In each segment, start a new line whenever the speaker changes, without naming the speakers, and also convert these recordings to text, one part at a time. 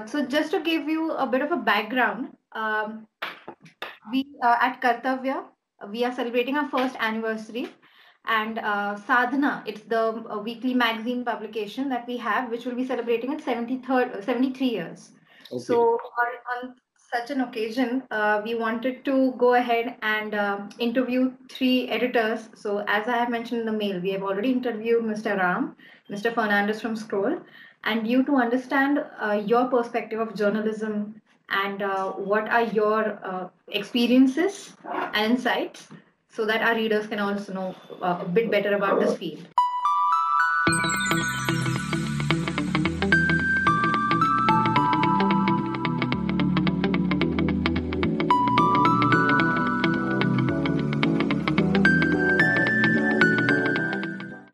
Uh, so just to give you a bit of a background, um, we uh, at Kartavya, we are celebrating our first anniversary. And uh, Sadhana, it's the uh, weekly magazine publication that we have, which will be celebrating its 73rd, 73 years. Okay. So on, on, such an occasion, uh, we wanted to go ahead and uh, interview three editors. So as I have mentioned in the mail, we have already interviewed Mr. Ram, Mr. Fernandes from Scroll, and you to understand uh, your perspective of journalism and uh, what are your uh, experiences and insights so that our readers can also know uh, a bit better about this field.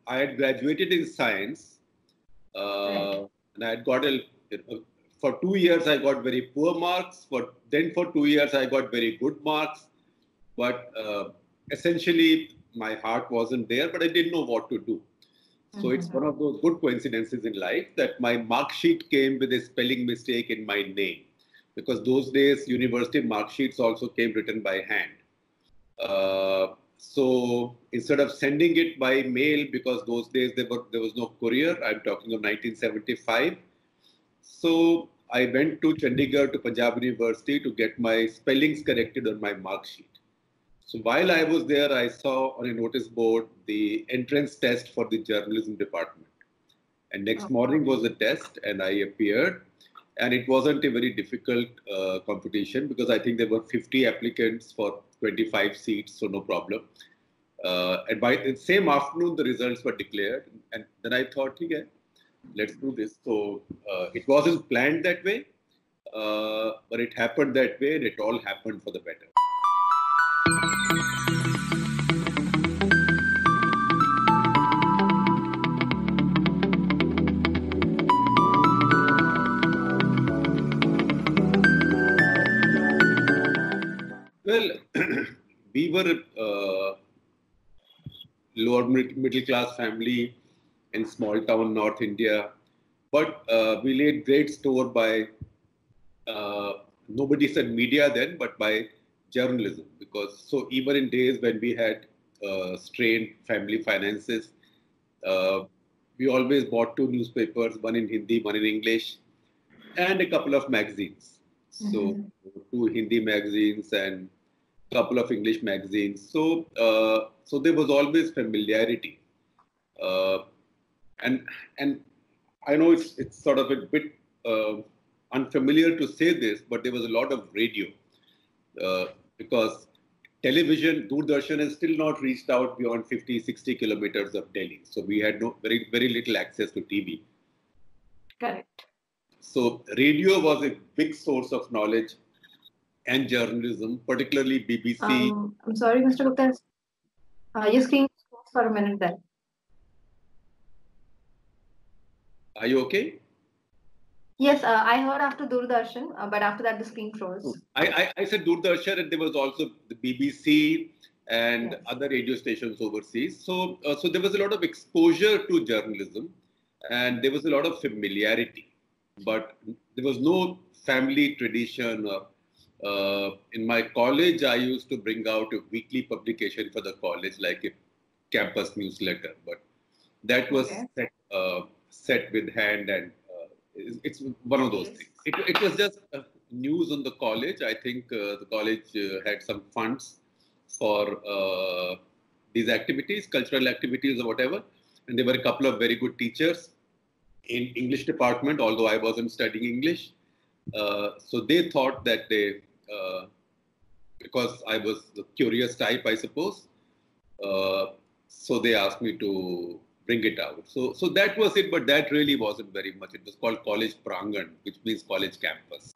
I had graduated in science right. and I had got a, for two years I got very poor marks. For then for two years I got very good marks, but uh, essentially my heart wasn't there, but I didn't know what to do. So mm-hmm. it's one of those good coincidences in life that my mark sheet came with a spelling mistake in my name, because those days university mark sheets also came written by hand. Uh, so instead of sending it by mail, because those days there, were, there was no courier, I'm talking of 1975. So I went to Chandigarh to Punjab University to get my spellings corrected on my mark sheet. So while I was there, I saw on a notice board the entrance test for the journalism department. And next morning was the test, and I appeared. And it wasn't a very difficult uh, competition because I think there were 50 applicants for 25 seats, so no problem. Uh, and by the same afternoon, the results were declared. And then I thought, okay, let's do this. So uh, it wasn't planned that way, uh, but it happened that way, and it all happened for the better. Were a uh, lower middle class family in small town North India, but uh, we laid great store by uh, nobody said media then, but by journalism because so even in days when we had uh, strained family finances, uh, we always bought two newspapers, one in Hindi, one in English, and a couple of magazines. Mm-hmm. So two Hindi magazines and couple of English magazines. So uh, so there was always familiarity, uh, and and I know it's it's sort of a bit uh, unfamiliar to say this, but there was a lot of radio. Uh, because television, Doordarshan has still not reached out beyond 50, 60 kilometers of Delhi. So we had no very, very little access to TV.
Correct.
So radio was a big source of knowledge and journalism, particularly BBC.
Um, I'm sorry, Mr. Gupta. Uh, your screen closed for a minute there.
Are you okay?
Yes, uh, I heard after Doordarshan, uh, but after that the screen froze.
I, I, I, said Doordarshan, and there was also the BBC and yes. other radio stations overseas. So, uh, so there was a lot of exposure to journalism, and there was a lot of familiarity, but there was no family tradition. Uh, in my college, I used to bring out a weekly publication for the college, like a campus newsletter, but that was okay. set, uh, set with hand and it's one of those things. It, it was just news on the college. I think uh, the college uh, had some funds for uh, these activities, cultural activities or whatever. And there were a couple of very good teachers in English department, although I wasn't studying English. Uh, so they thought that they, uh, because I was the curious type, I suppose, uh, so they asked me to bring it out. So, so that was it, but that really wasn't very much. It was called College Prangan, which means college campus.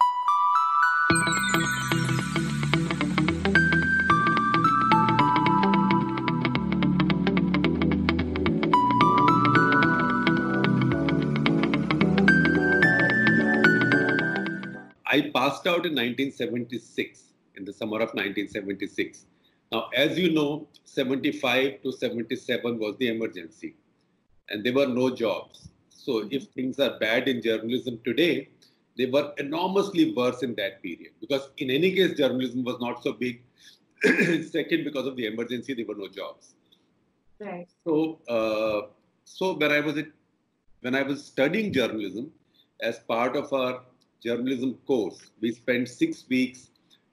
Passed out in 1976, in the summer of 1976. Now, as you know, 75 to 77 was the emergency and there were no jobs. So if things are bad in journalism today, they were enormously worse in that period because, in any case, journalism was not so big. Second, because of the emergency, there were no jobs.
Right.
So, uh, so when I was at, when I was studying journalism, as part of our journalism course, we spent six weeks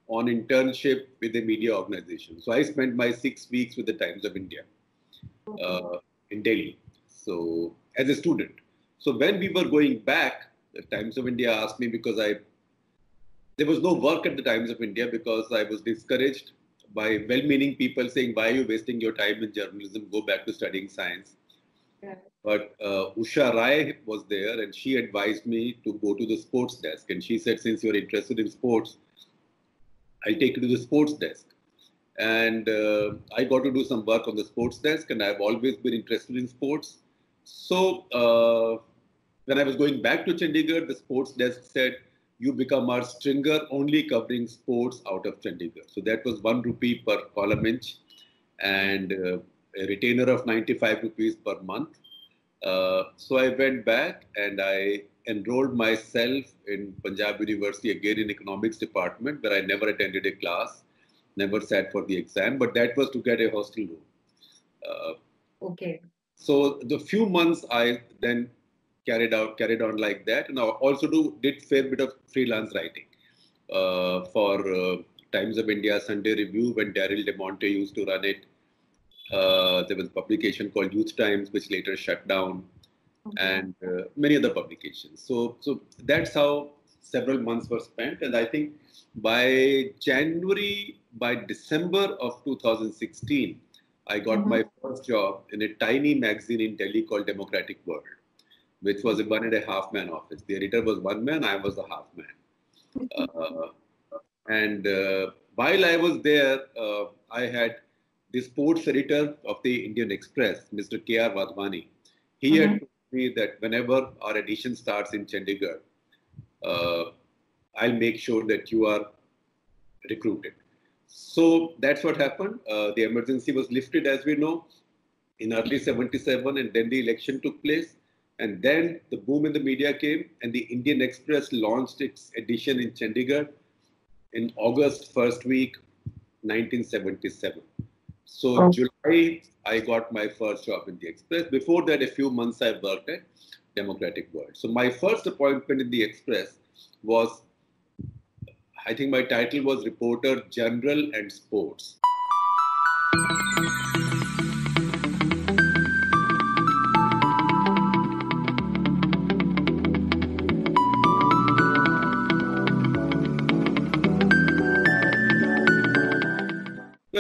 on internship with a media organization. So I spent my six weeks with the Times of India uh, in Delhi. So as a student. So when we were going back, the Times of India asked me because I there was no work at the Times of India because I was discouraged by well-meaning people saying, "Why are you wasting your time in journalism? Go back to studying science."
Yeah.
But uh, Usha Rai was there, and she advised me to go to the sports desk. And she said, "Since you're interested in sports, I'll take you to the sports desk." And uh, I got to do some work on the sports desk, and I've always been interested in sports. So uh, when I was going back to Chandigarh, the sports desk said, you become our stringer only covering sports out of Chandigarh. So that was one rupee per column inch and uh, a retainer of 95 rupees per month. Uh, so I went back and I enrolled myself in Punjab University again in economics department where I never attended a class, never sat for the exam, but that was to get a hostel room.
Uh, okay.
So the few months I then carried out carried on like that, and I also do did fair bit of freelance writing uh, for uh, Times of India, Sunday Review when Darryl D'Monte used to run it. Uh, there was a publication called Youth Times, which later shut down, okay. and uh, many other publications. So, so that's how several months were spent, and I think by January, by December of 2016, I got mm-hmm. my first job in a tiny magazine in Delhi called Democratic World which was a one and a half man office. The editor was one man, I was the half man. Uh, and uh, while I was there, uh, I had the sports editor of the Indian Express, Mr. K.R. Wadhwaney. He mm-hmm. had told me that whenever our edition starts in Chandigarh, uh, I'll make sure that you are recruited. So that's what happened. Uh, the emergency was lifted, as we know, in early 77, and then the election took place. And then the boom in the media came, and the Indian Express launched its edition in Chandigarh in August first week, 1977. So oh. July, I got my first job in the Express. Before that, a few months I worked at Democratic World. So my first appointment in the Express was, I think my title was Reporter General and Sports.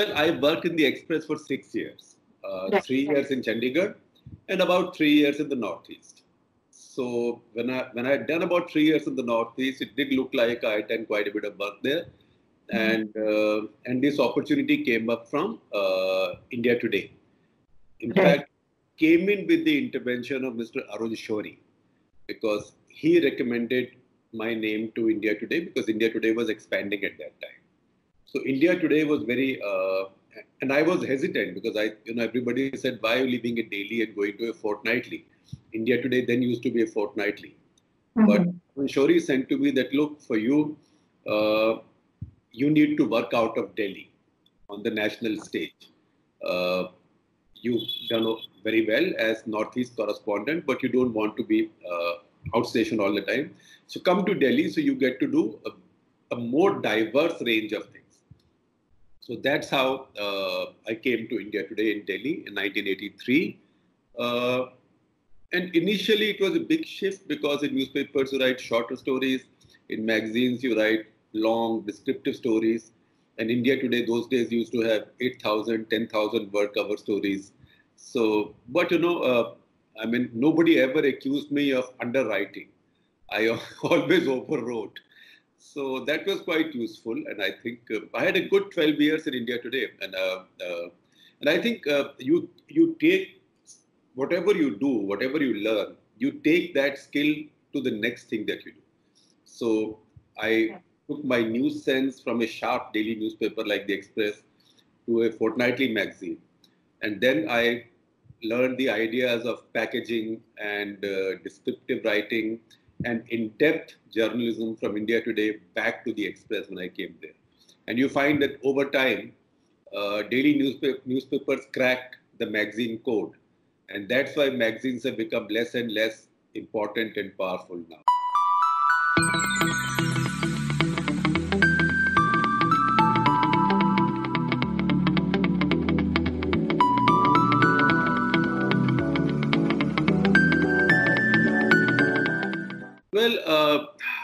Well, I worked in the Express for six years, uh, right. three years in Chandigarh, and about three years in the Northeast. So when I when I had done about three years in the Northeast, it did look like I had done quite a bit of work there, mm-hmm. and uh, and this opportunity came up from uh, India Today. In okay. fact, came in with the intervention of Mr. Arun Shourie, because he recommended my name to India Today because India Today was expanding at that time. So India today was very, uh, and I was hesitant because I, you know, everybody said, why are you leaving a daily and going to a fortnightly? India today then used to be a fortnightly. Mm-hmm. But Shourie sent to me that, look, for you, uh, you need to work out of Delhi on the national stage. Uh, you've done very well as Northeast correspondent, but you don't want to be uh, outstation all the time. So come to Delhi so you get to do a, a more diverse range of things. So that's how uh, I came to India Today in Delhi in 1983. Uh, and initially, it was a big shift because in newspapers you write shorter stories, in magazines you write long, descriptive stories. And India Today, those days, used to have 8,000, 10,000 word cover stories. So, but you know, uh, I mean, nobody ever accused me of underwriting. I always overwrote. So that was quite useful, and I think uh, I had a good 12 years in India today, and uh, uh, and I think uh, you you take whatever you do, whatever you learn, you take that skill to the next thing that you do. So I took my news sense from a sharp daily newspaper like the Express to a fortnightly magazine, and then I learned the ideas of packaging and uh, descriptive writing and in-depth journalism from India Today back to the Express when I came there. And you find that over time, uh, daily newspaper, newspapers cracked the magazine code. And that's why magazines have become less and less important and powerful now.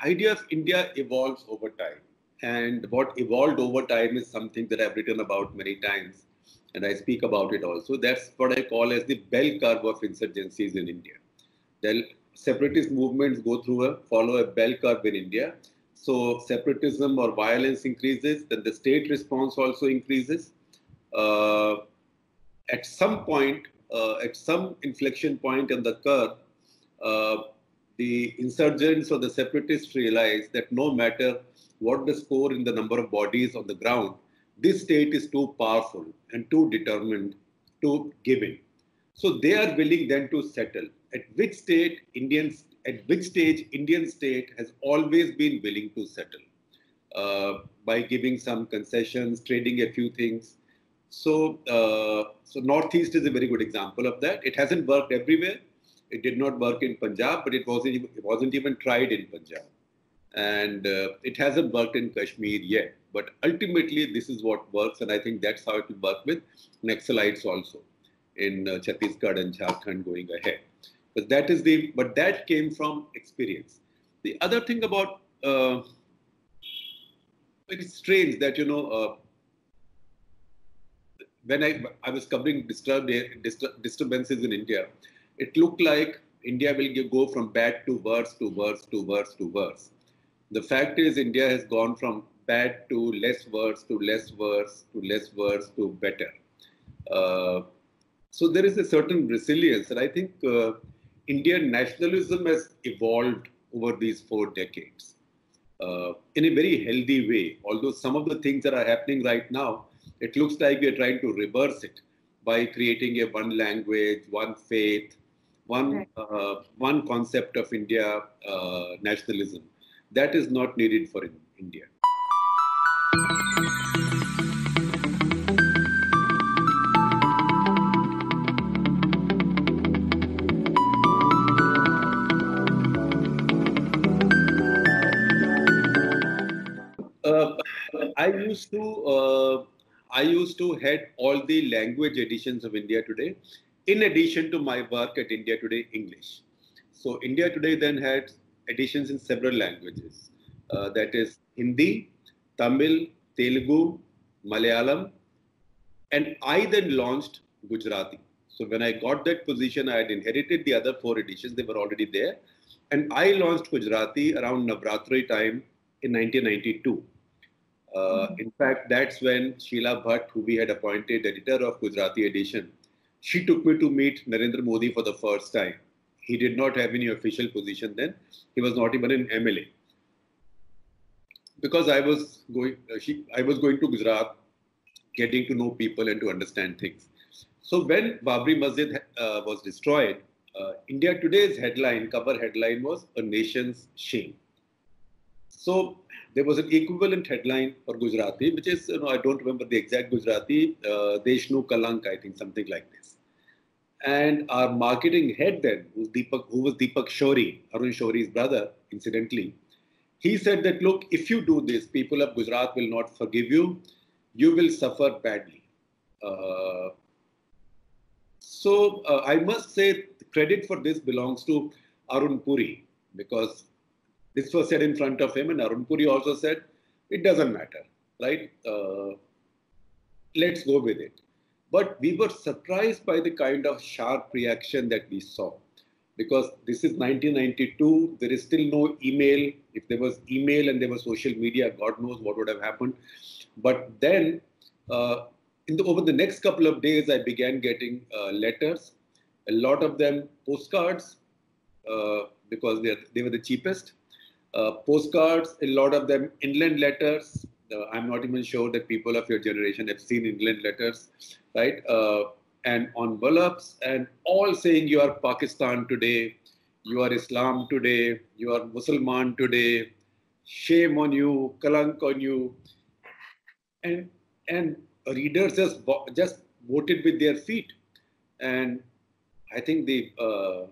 Idea of India evolves over time. And what evolved over time is something that I've written about many times, and I speak about it also. That's what I call as the bell curve of insurgencies in India. The separatist movements go through a follow a bell curve in India. So separatism or violence increases, then the state response also increases. Uh, at some point, uh, at some inflection point in the curve, uh, the insurgents or the separatists realize that no matter what the score in the number of bodies on the ground, this state is too powerful and too determined to give in. So they are willing then to settle. At which state Indians at which stage Indian state has always been willing to settle uh, by giving some concessions, trading a few things. So, uh, so Northeast is a very good example of that. It hasn't worked everywhere, it did not work in Punjab, but it wasn't, it wasn't even tried in Punjab. And uh, it hasn't worked in Kashmir yet. But ultimately, this is what works. And I think that's how it will work with Naxalites also in uh, Chhattisgarh and Jharkhand going ahead. But that is the, but that came from experience. The other thing about, uh, it's strange that, you know, uh, when I, I was covering disturb, disturbances in India, it looked like India will go from bad to worse to worse to worse to worse. The fact is, India has gone from bad to less worse to less worse to less worse to better. Uh, so there is a certain resilience, and I think uh, Indian nationalism has evolved over these four decades uh, in a very healthy way. Although some of the things that are happening right now, it looks like we are trying to reverse it by creating a one language, one faith, one right. uh, one concept of India uh, nationalism. That is not needed for in India. Uh, I used to uh, I used to head all the language editions of India Today, in addition to my work at India Today English. So India Today then had editions in several languages. Uh, that is Hindi, Tamil, Telugu, Malayalam, and I then launched Gujarati. So when I got that position, I had inherited the other four editions; they were already there, and I launched Gujarati around Navratri time in 1992. Uh, mm-hmm. In fact, that's when Sheila Bhatt, who we had appointed editor of Gujarati edition, she took me to meet Narendra Modi for the first time. He did not have any official position then. He was not even an MLA. Because I was going, uh, she, I was going to Gujarat, getting to know people and to understand things. So when Babri Masjid uh, was destroyed, uh, India Today's headline, cover headline was a nation's shame. So there was an equivalent headline for Gujarati, which is, you know, I don't remember the exact Gujarati, uh, Deshnu Kalank, I think, something like this. And our marketing head then, who was Deepak, who was Deepak Shourie, Arun Shourie's brother, incidentally, he said that, look, if you do this, people of Gujarat will not forgive you. You will suffer badly. Uh, so uh, I must say, credit for this belongs to Arun Puri because this was said in front of him, and Arun Puri also said, it doesn't matter, right? Uh, let's go with it. But we were surprised by the kind of sharp reaction that we saw. Because this is 1992, there is still no email. If there was email and there was social media, God knows what would have happened. But then, uh, the, over the next couple of days, I began getting uh, letters, a lot of them postcards, uh, because they, they were the cheapest. Uh, postcards, a lot of them inland letters, uh, I'm not even sure that people of your generation have seen inland letters, right? Uh, and envelopes, and all saying you are Pakistan today, you are Islam today, you are Muslim today, shame on you, kalank on you. And, and readers just, just voted with their feet. And I think the, uh,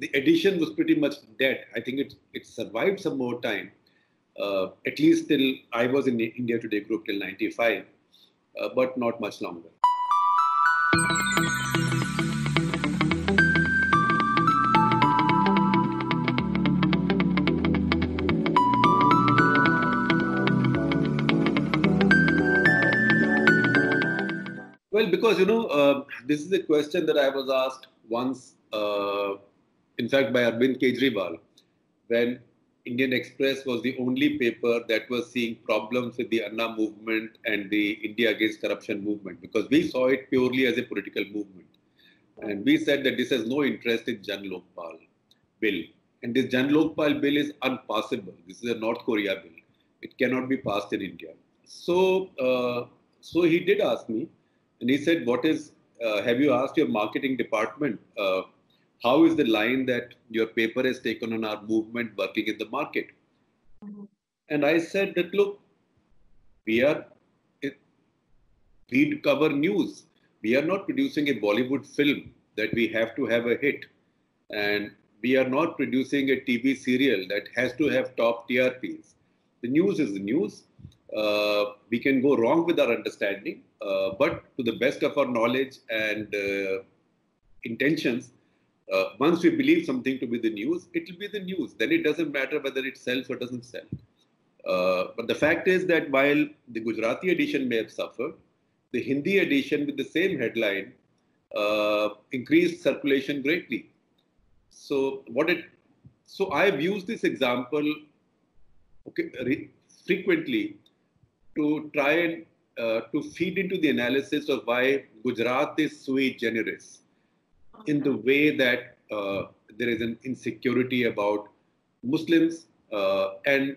the edition was pretty much dead. I think it, it survived some more time, at least till I was in India Today group till 95, uh, but not much longer. Well, because you know, uh, this is a question that I was asked once, uh, in fact, by Arvind Kejriwal, when Indian Express was the only paper that was seeing problems with the Anna movement and the India Against Corruption movement, because we saw it purely as a political movement. And we said that this has no interest in Jan Lokpal bill. And this Jan Lokpal bill is unpassable. This is a North Korea bill. It cannot be passed in India. So, uh, so he did ask me, and he said, "What is? Uh, have you asked your marketing department uh, how is the line that your paper has taken on our movement working in the market?" Mm-hmm. And I said that look, we are we cover news. We are not producing a Bollywood film that we have to have a hit, and we are not producing a TV serial that has to have top TRPs. The news is the news. Uh, we can go wrong with our understanding, uh, but to the best of our knowledge and uh, intentions, uh, once we believe something to be the news, it will be the news. Then it doesn't matter whether it sells or doesn't sell. Uh, but the fact is that while the Gujarati edition may have suffered, the Hindi edition with the same headline increased circulation greatly. So what it so I've used this example okay, re, frequently to try and uh, to feed into the analysis of why Gujarat is sui generis in the way that uh, there is an insecurity about Muslims, uh, and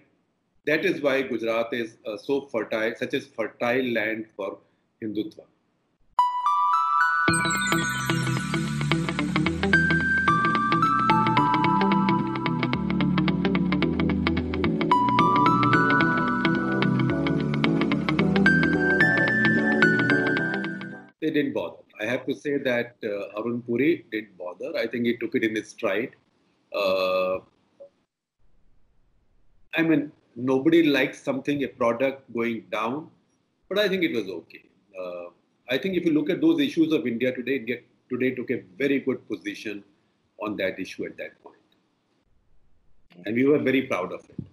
that is why Gujarat is uh, so fertile, such as fertile land for Hindutva. they didn't bother. I have to say that uh, Arun Puri didn't bother. I think he took it in his stride. Uh, I mean, nobody likes something, a product going down, but I think it was okay. Uh, I think if you look at those issues of India today, today took a very good position on that issue at that point. And we were very proud of it.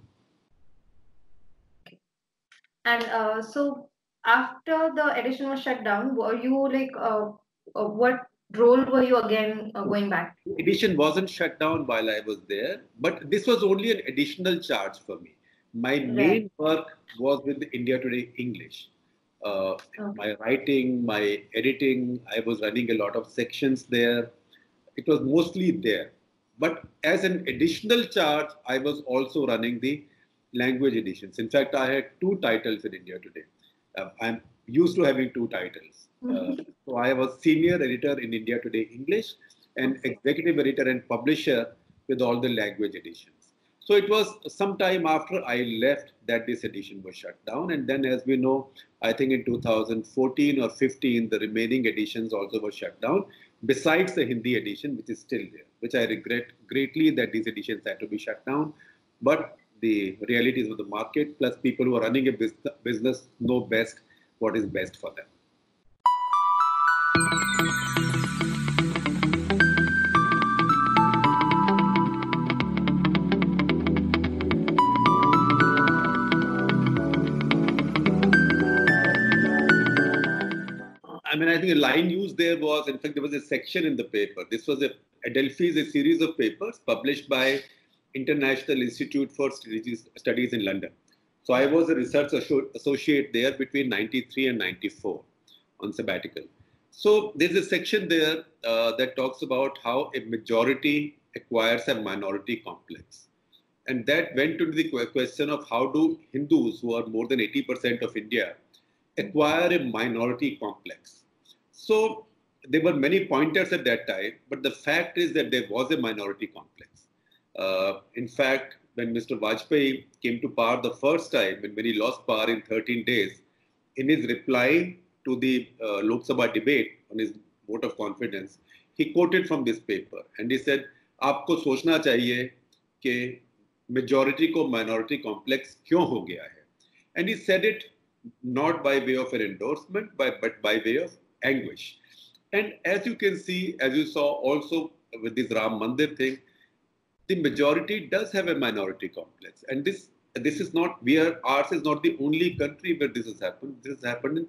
And uh, so after the edition was shut down, were you like, uh, uh, what role were you again uh, going back?
Edition wasn't shut down while I was there, but this was only an additional charge for me. My right. main work was with India Today English. Uh, okay. My writing, my editing, I was running a lot of sections there. It was mostly there. But as an additional charge, I was also running the language editions. In fact, I had two titles in India Today. Uh, I'm used to having two titles. Mm-hmm. Uh, so I was senior editor in India Today English and executive editor and publisher with all the language editions. So it was some time after I left that this edition was shut down. And then, as we know, I think in 2014 or 15, the remaining editions also were shut down, besides the Hindi edition, which is still there, which I regret greatly that these editions had to be shut down. But the realities of the market, plus people who are running a business know best what is best for them. I mean, I think a line used there was, in fact, there was a section in the paper. This was a Adelphi is a series of papers published by International Institute for Studies in London. So I was a research associate there between 93 and 94 on sabbatical. So there's a section there uh, that talks about how a majority acquires a minority complex. And that went to the question of how do Hindus, who are more than 80% of India, acquire a minority complex. So there were many pointers at that time, but the fact is that there was a minority complex. Uh, in fact, when Mr. Vajpayee came to power the first time, when he lost power in 13 days, in his reply to the uh, Lok Sabha debate on his vote of confidence, he quoted from this paper and he said, आपको सोचना चाहिए कि majority को minority complex क्यों हो गया है and he said it not by way of an endorsement but, but by way of anguish and as you can see as you saw also with this Ram Mandir thing the majority does have a minority complex. And this this is not we are ours is not the only country where this has happened. This has happened in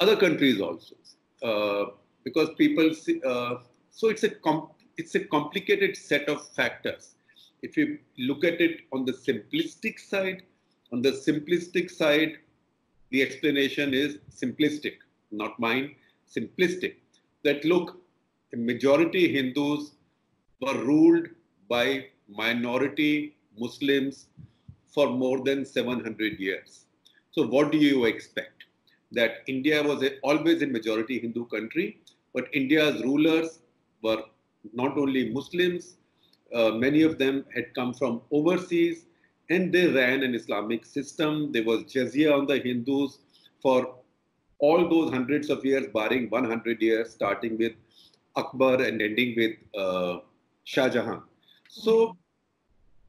other countries also. Uh, because people see, uh, so it's a it's a complicated set of factors. If you look at it on the simplistic side on the simplistic side the explanation is simplistic not mine simplistic. That look the majority hindus were ruled by minority muslims for more than 700 years so what do you expect that india was a, always a majority hindu country but India's rulers were not only Muslims, uh, many of them had come from overseas and they ran an Islamic system. There was jizya on the Hindus for all those hundreds of years, barring 100 years, starting with Akbar and ending with uh, Shah Jahan. So,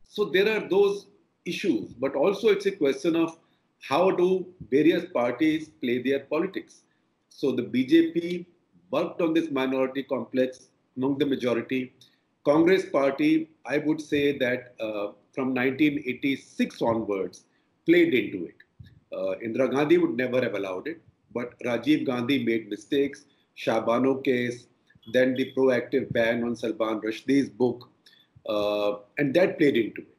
so there are those issues, but also it's a question of how do various parties play their politics. So the BJP worked on this minority complex among the majority. Congress party, I would say that uh, from 1986 onwards, played into it. Uh, Indira Gandhi would never have allowed it, but Rajiv Gandhi made mistakes. Shah Bano case, then the proactive ban on Salman Rushdie's book, Uh, and that played into it.